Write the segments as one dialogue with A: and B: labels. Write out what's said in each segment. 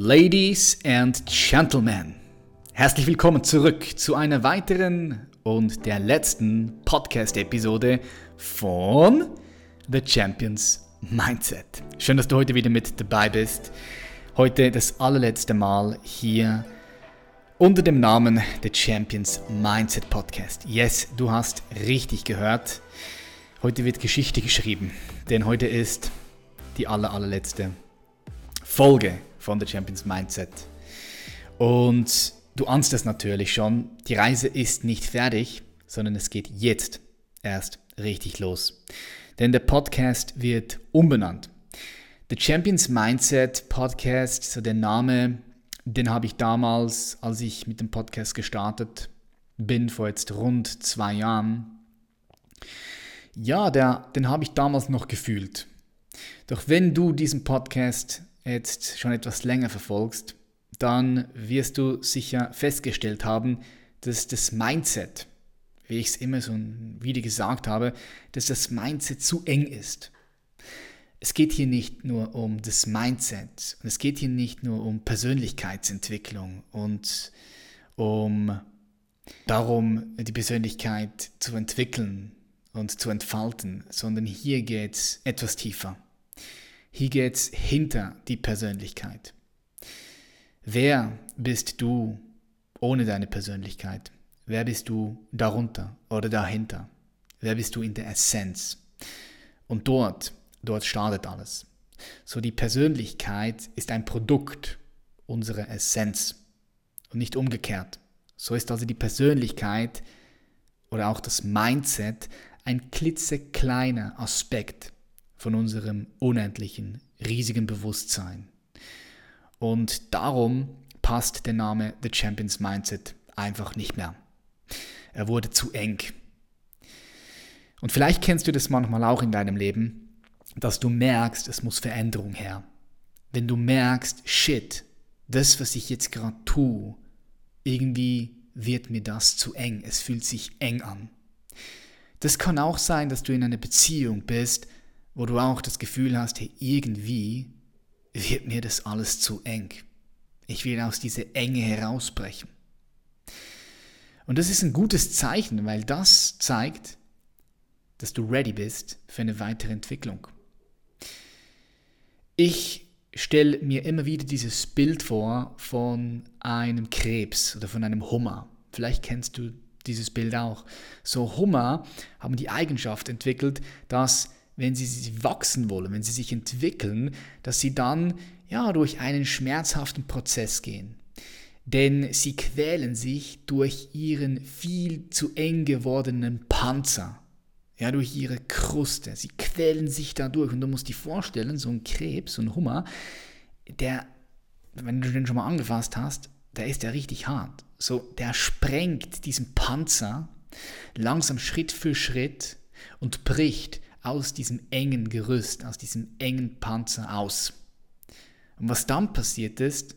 A: Ladies and Gentlemen, herzlich willkommen zurück zu einer weiteren und der letzten Podcast-Episode von The Champions Mindset. Schön, dass du heute wieder mit dabei bist. Heute das allerletzte Mal hier unter dem Namen The Champions Mindset Podcast. Yes, du hast richtig gehört. Heute wird Geschichte geschrieben, denn heute ist die aller, allerletzte Folge von The Champions Mindset. Und du ahnst es natürlich schon, die Reise ist nicht fertig, sondern es geht jetzt erst richtig los. Denn der Podcast wird umbenannt. The Champions Mindset Podcast, so der Name, den habe ich damals, als ich mit dem Podcast gestartet bin, vor jetzt rund zwei Jahren, ja, der, den habe ich damals noch gefühlt. Doch wenn du diesen Podcast jetzt schon etwas länger verfolgst, dann wirst du sicher festgestellt haben, dass das Mindset, wie ich es immer so wieder gesagt habe, dass das Mindset zu eng ist. Es geht hier nicht nur um das Mindset und es geht hier nicht nur um Persönlichkeitsentwicklung und um darum, die Persönlichkeit zu entwickeln und zu entfalten, sondern hier geht es etwas tiefer. Hier geht es hinter die Persönlichkeit. Wer bist du ohne deine Persönlichkeit? Wer bist du darunter oder dahinter? Wer bist du in der Essenz? Und dort, dort startet alles. So die Persönlichkeit ist ein Produkt unserer Essenz und nicht umgekehrt. So ist also die Persönlichkeit oder auch das Mindset ein klitzekleiner Aspekt von unserem unendlichen, riesigen Bewusstsein. Und darum passt der Name The Champions Mindset einfach nicht mehr. Er wurde zu eng. Und vielleicht kennst du das manchmal auch in deinem Leben, dass du merkst, es muss Veränderung her. Wenn du merkst, shit, das, was ich jetzt gerade tue, irgendwie wird mir das zu eng. Es fühlt sich eng an. Das kann auch sein, dass du in einer Beziehung bist, wo du auch das Gefühl hast, hey, irgendwie wird mir das alles zu eng. Ich will aus dieser Enge herausbrechen. Und das ist ein gutes Zeichen, weil das zeigt, dass du ready bist für eine weitere Entwicklung. Ich stelle mir immer wieder dieses Bild vor von einem Krebs oder von einem Hummer. Vielleicht kennst du dieses Bild auch. So Hummer haben die Eigenschaft entwickelt, dass wenn sie wachsen wollen, wenn sie sich entwickeln, dass sie dann ja durch einen schmerzhaften Prozess gehen. Denn sie quälen sich durch ihren viel zu eng gewordenen Panzer, ja, durch ihre Kruste. Sie quälen sich dadurch. Und du musst dir vorstellen, so ein Krebs, so ein Hummer, der, wenn du den schon mal angefasst hast, der ist ja richtig hart. So, der sprengt diesen Panzer langsam Schritt für Schritt und bricht aus diesem engen Gerüst, aus diesem engen Panzer aus. Und was dann passiert ist,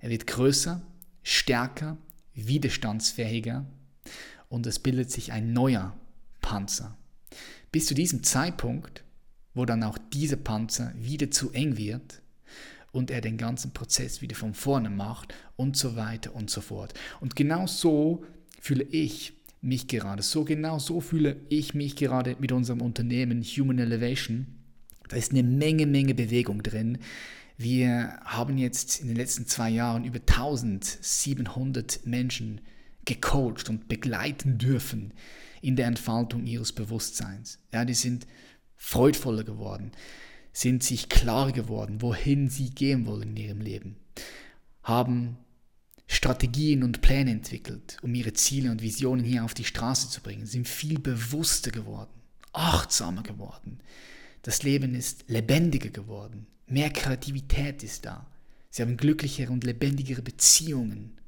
A: er wird größer, stärker, widerstandsfähiger und es bildet sich ein neuer Panzer. Bis zu diesem Zeitpunkt, wo dann auch dieser Panzer wieder zu eng wird und er den ganzen Prozess wieder von vorne macht und so weiter und so fort. Und genau so fühle ich mich gerade. So genau so fühle ich mich gerade mit unserem Unternehmen Human Elevation. Da ist eine Menge, Menge Bewegung drin. Wir haben jetzt in den letzten zwei Jahren über 1700 Menschen gecoacht und begleiten dürfen in der Entfaltung ihres Bewusstseins. Ja, die sind freudvoller geworden sind sich klar geworden, wohin sie gehen wollen in ihrem Leben, haben Strategien und Pläne entwickelt, um ihre Ziele und Visionen hier auf die Straße zu bringen, sind viel bewusster geworden, achtsamer geworden. Das Leben ist lebendiger geworden, mehr Kreativität ist da. Sie haben glücklichere und lebendigere Beziehungen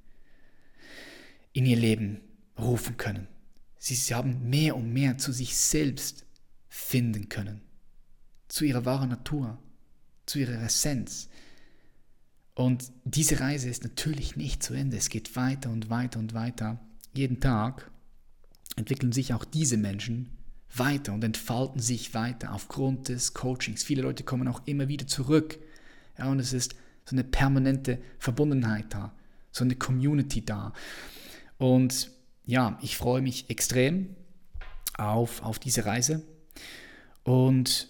A: in ihr Leben rufen können. Sie, sie haben mehr und mehr zu sich selbst finden können zu ihrer wahren Natur, zu ihrer Essenz. Und diese Reise ist natürlich nicht zu Ende. Es geht weiter und weiter und weiter. Jeden Tag entwickeln sich auch diese Menschen weiter und entfalten sich weiter aufgrund des Coachings. Viele Leute kommen auch immer wieder zurück. Ja, und es ist so eine permanente Verbundenheit da, so eine Community da. Und ja, ich freue mich extrem auf, auf diese Reise und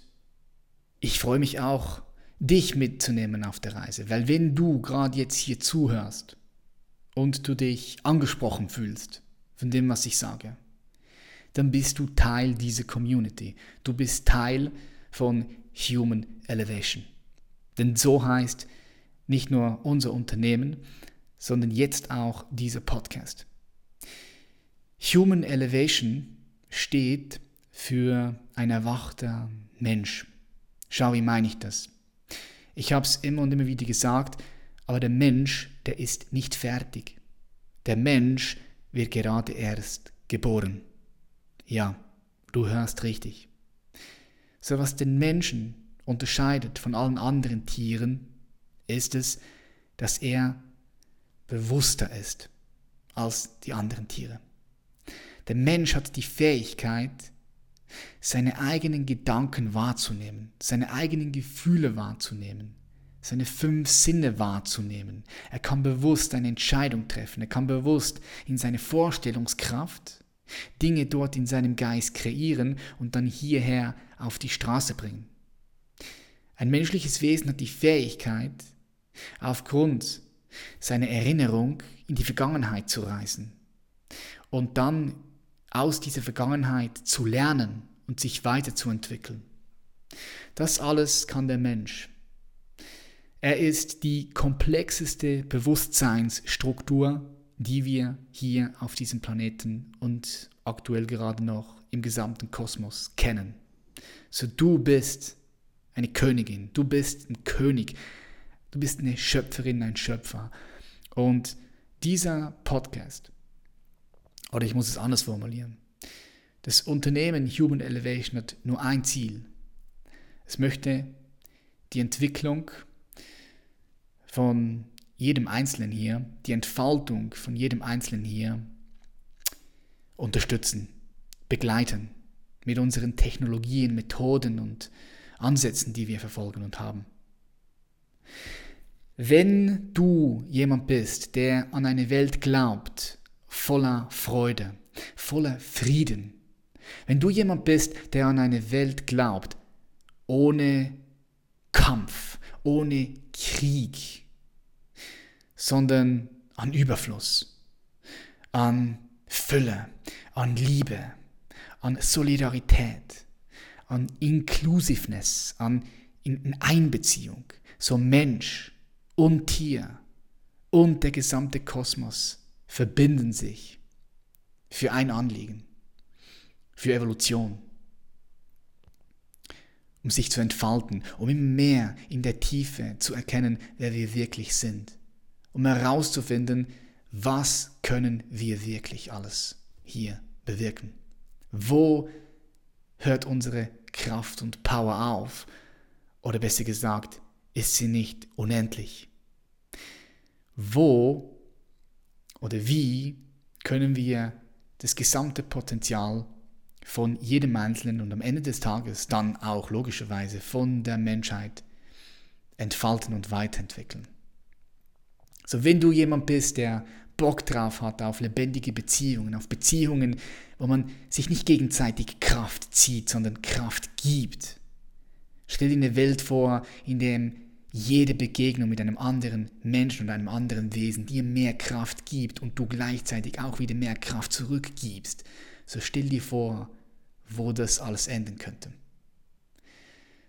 A: ich freue mich auch, dich mitzunehmen auf der Reise, weil wenn du gerade jetzt hier zuhörst und du dich angesprochen fühlst von dem, was ich sage, dann bist du Teil dieser Community. Du bist Teil von Human Elevation. Denn so heißt nicht nur unser Unternehmen, sondern jetzt auch dieser Podcast. Human Elevation steht für ein erwachter Mensch. Schau, wie meine ich das? Ich habe es immer und immer wieder gesagt, aber der Mensch, der ist nicht fertig. Der Mensch wird gerade erst geboren. Ja, du hörst richtig. So was den Menschen unterscheidet von allen anderen Tieren, ist es, dass er bewusster ist als die anderen Tiere. Der Mensch hat die Fähigkeit, seine eigenen Gedanken wahrzunehmen, seine eigenen Gefühle wahrzunehmen, seine fünf Sinne wahrzunehmen. Er kann bewusst eine Entscheidung treffen, er kann bewusst in seine Vorstellungskraft Dinge dort in seinem Geist kreieren und dann hierher auf die Straße bringen. Ein menschliches Wesen hat die Fähigkeit, aufgrund seiner Erinnerung in die Vergangenheit zu reisen und dann aus dieser Vergangenheit zu lernen und sich weiterzuentwickeln. Das alles kann der Mensch. Er ist die komplexeste Bewusstseinsstruktur, die wir hier auf diesem Planeten und aktuell gerade noch im gesamten Kosmos kennen. So du bist eine Königin, du bist ein König, du bist eine Schöpferin, ein Schöpfer. Und dieser Podcast oder ich muss es anders formulieren. Das Unternehmen Human Elevation hat nur ein Ziel. Es möchte die Entwicklung von jedem Einzelnen hier, die Entfaltung von jedem Einzelnen hier unterstützen, begleiten mit unseren Technologien, Methoden und Ansätzen, die wir verfolgen und haben. Wenn du jemand bist, der an eine Welt glaubt, voller Freude, voller Frieden. Wenn du jemand bist, der an eine Welt glaubt, ohne Kampf, ohne Krieg, sondern an Überfluss, an Fülle, an Liebe, an Solidarität, an Inclusiveness, an in Einbeziehung, so Mensch und Tier und der gesamte Kosmos verbinden sich für ein Anliegen, für Evolution, um sich zu entfalten, um immer mehr in der Tiefe zu erkennen, wer wir wirklich sind, um herauszufinden, was können wir wirklich alles hier bewirken. Wo hört unsere Kraft und Power auf? Oder besser gesagt, ist sie nicht unendlich? Wo oder wie können wir das gesamte Potenzial von jedem Einzelnen und am Ende des Tages dann auch logischerweise von der Menschheit entfalten und weiterentwickeln. So, wenn du jemand bist, der Bock drauf hat auf lebendige Beziehungen, auf Beziehungen, wo man sich nicht gegenseitig Kraft zieht, sondern Kraft gibt. Stell dir eine Welt vor, in der jede Begegnung mit einem anderen Menschen und einem anderen Wesen dir mehr Kraft gibt und du gleichzeitig auch wieder mehr Kraft zurückgibst, so stell dir vor, wo das alles enden könnte.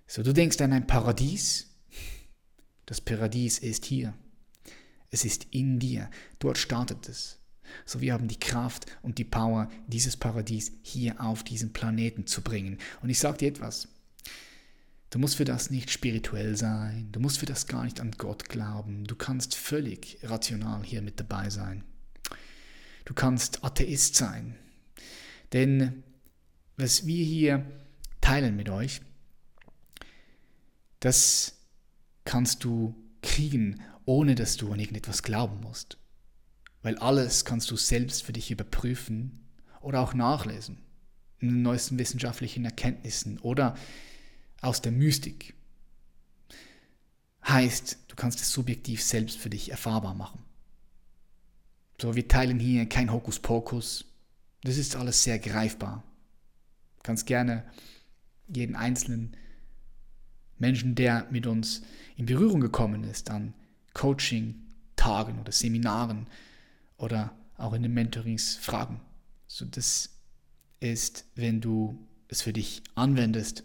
A: So, du denkst an ein Paradies. Das Paradies ist hier. Es ist in dir. Dort startet es. So, wir haben die Kraft und die Power, dieses Paradies hier auf diesen Planeten zu bringen. Und ich sage dir etwas. Du musst für das nicht spirituell sein, du musst für das gar nicht an Gott glauben, du kannst völlig rational hier mit dabei sein. Du kannst Atheist sein. Denn was wir hier teilen mit euch, das kannst du kriegen, ohne dass du an irgendetwas glauben musst. Weil alles kannst du selbst für dich überprüfen oder auch nachlesen in den neuesten wissenschaftlichen Erkenntnissen oder aus der Mystik. heißt, du kannst es subjektiv selbst für dich erfahrbar machen. So, wir teilen hier kein Hokuspokus. Das ist alles sehr greifbar. Du kannst gerne jeden einzelnen Menschen, der mit uns in Berührung gekommen ist, an Coaching-Tagen oder Seminaren oder auch in den Mentorings fragen. So, das ist, wenn du es für dich anwendest,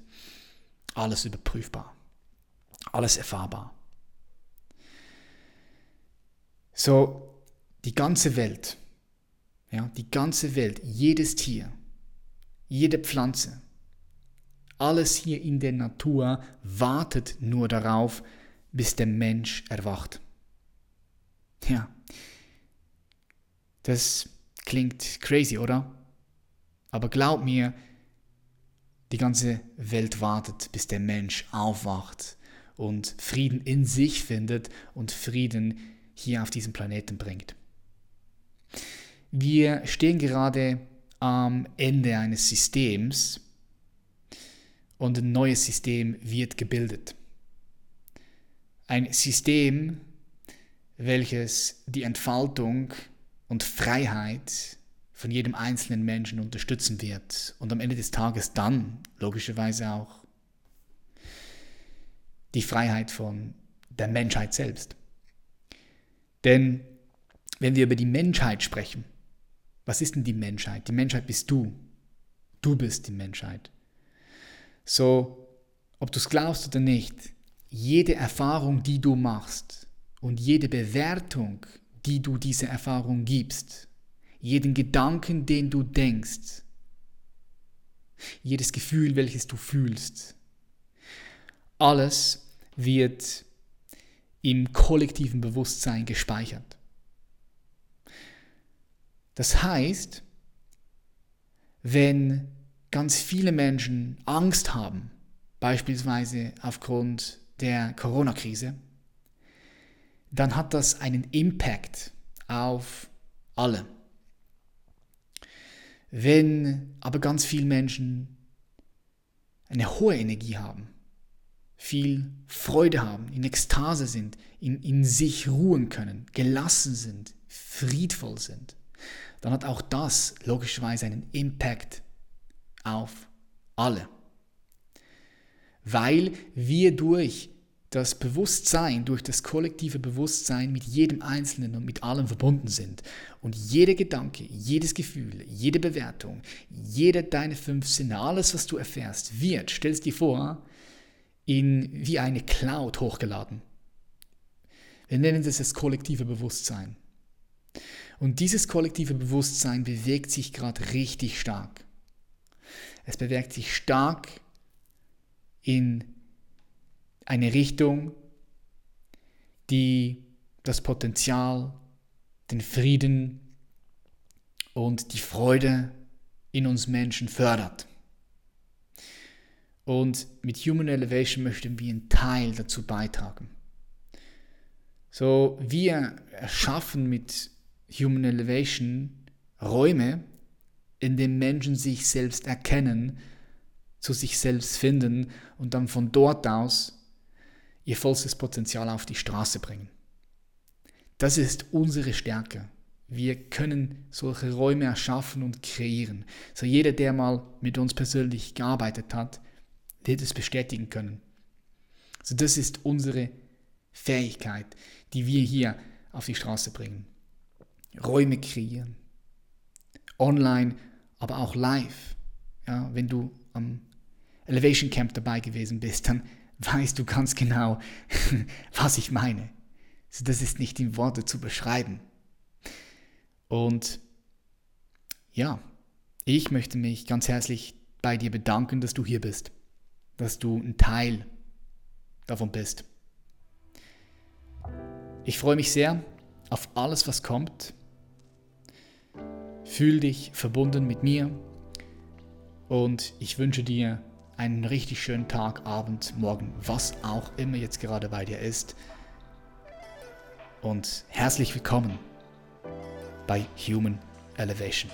A: alles überprüfbar, alles erfahrbar. So, die ganze Welt, ja, die ganze Welt, jedes Tier, jede Pflanze, alles hier in der Natur wartet nur darauf, bis der Mensch erwacht. Ja, das klingt crazy, oder? Aber glaub mir, die ganze Welt wartet, bis der Mensch aufwacht und Frieden in sich findet und Frieden hier auf diesem Planeten bringt. Wir stehen gerade am Ende eines Systems und ein neues System wird gebildet. Ein System, welches die Entfaltung und Freiheit von jedem einzelnen Menschen unterstützen wird und am Ende des Tages dann logischerweise auch die Freiheit von der Menschheit selbst. Denn wenn wir über die Menschheit sprechen, was ist denn die Menschheit? Die Menschheit bist du. Du bist die Menschheit. So, ob du es glaubst oder nicht, jede Erfahrung, die du machst und jede Bewertung, die du dieser Erfahrung gibst, jeden Gedanken, den du denkst, jedes Gefühl, welches du fühlst, alles wird im kollektiven Bewusstsein gespeichert. Das heißt, wenn ganz viele Menschen Angst haben, beispielsweise aufgrund der Corona-Krise, dann hat das einen Impact auf alle. Wenn aber ganz viele Menschen eine hohe Energie haben, viel Freude haben, in Ekstase sind, in, in sich ruhen können, gelassen sind, friedvoll sind, dann hat auch das logischerweise einen Impact auf alle. Weil wir durch das Bewusstsein, durch das kollektive Bewusstsein mit jedem Einzelnen und mit allem verbunden sind. Und jeder Gedanke, jedes Gefühl, jede Bewertung, jede deine fünf Sinne, alles, was du erfährst, wird, stellst dir vor, in wie eine Cloud hochgeladen. Wir nennen das das kollektive Bewusstsein. Und dieses kollektive Bewusstsein bewegt sich gerade richtig stark. Es bewegt sich stark in eine Richtung, die das Potenzial, den Frieden und die Freude in uns Menschen fördert. Und mit Human Elevation möchten wir einen Teil dazu beitragen. So, wir erschaffen mit Human Elevation Räume, in denen Menschen sich selbst erkennen, zu sich selbst finden und dann von dort aus ihr vollstes Potenzial auf die Straße bringen. Das ist unsere Stärke. Wir können solche Räume erschaffen und kreieren. So jeder, der mal mit uns persönlich gearbeitet hat, wird es bestätigen können. So das ist unsere Fähigkeit, die wir hier auf die Straße bringen. Räume kreieren. Online, aber auch live. Ja, wenn du am Elevation Camp dabei gewesen bist, dann weißt du ganz genau, was ich meine. Das ist nicht in Worte zu beschreiben. Und ja, ich möchte mich ganz herzlich bei dir bedanken, dass du hier bist, dass du ein Teil davon bist. Ich freue mich sehr auf alles, was kommt. Fühl dich verbunden mit mir und ich wünsche dir einen richtig schönen Tag, Abend, Morgen, was auch immer jetzt gerade bei dir ist. Und herzlich willkommen bei Human Elevation.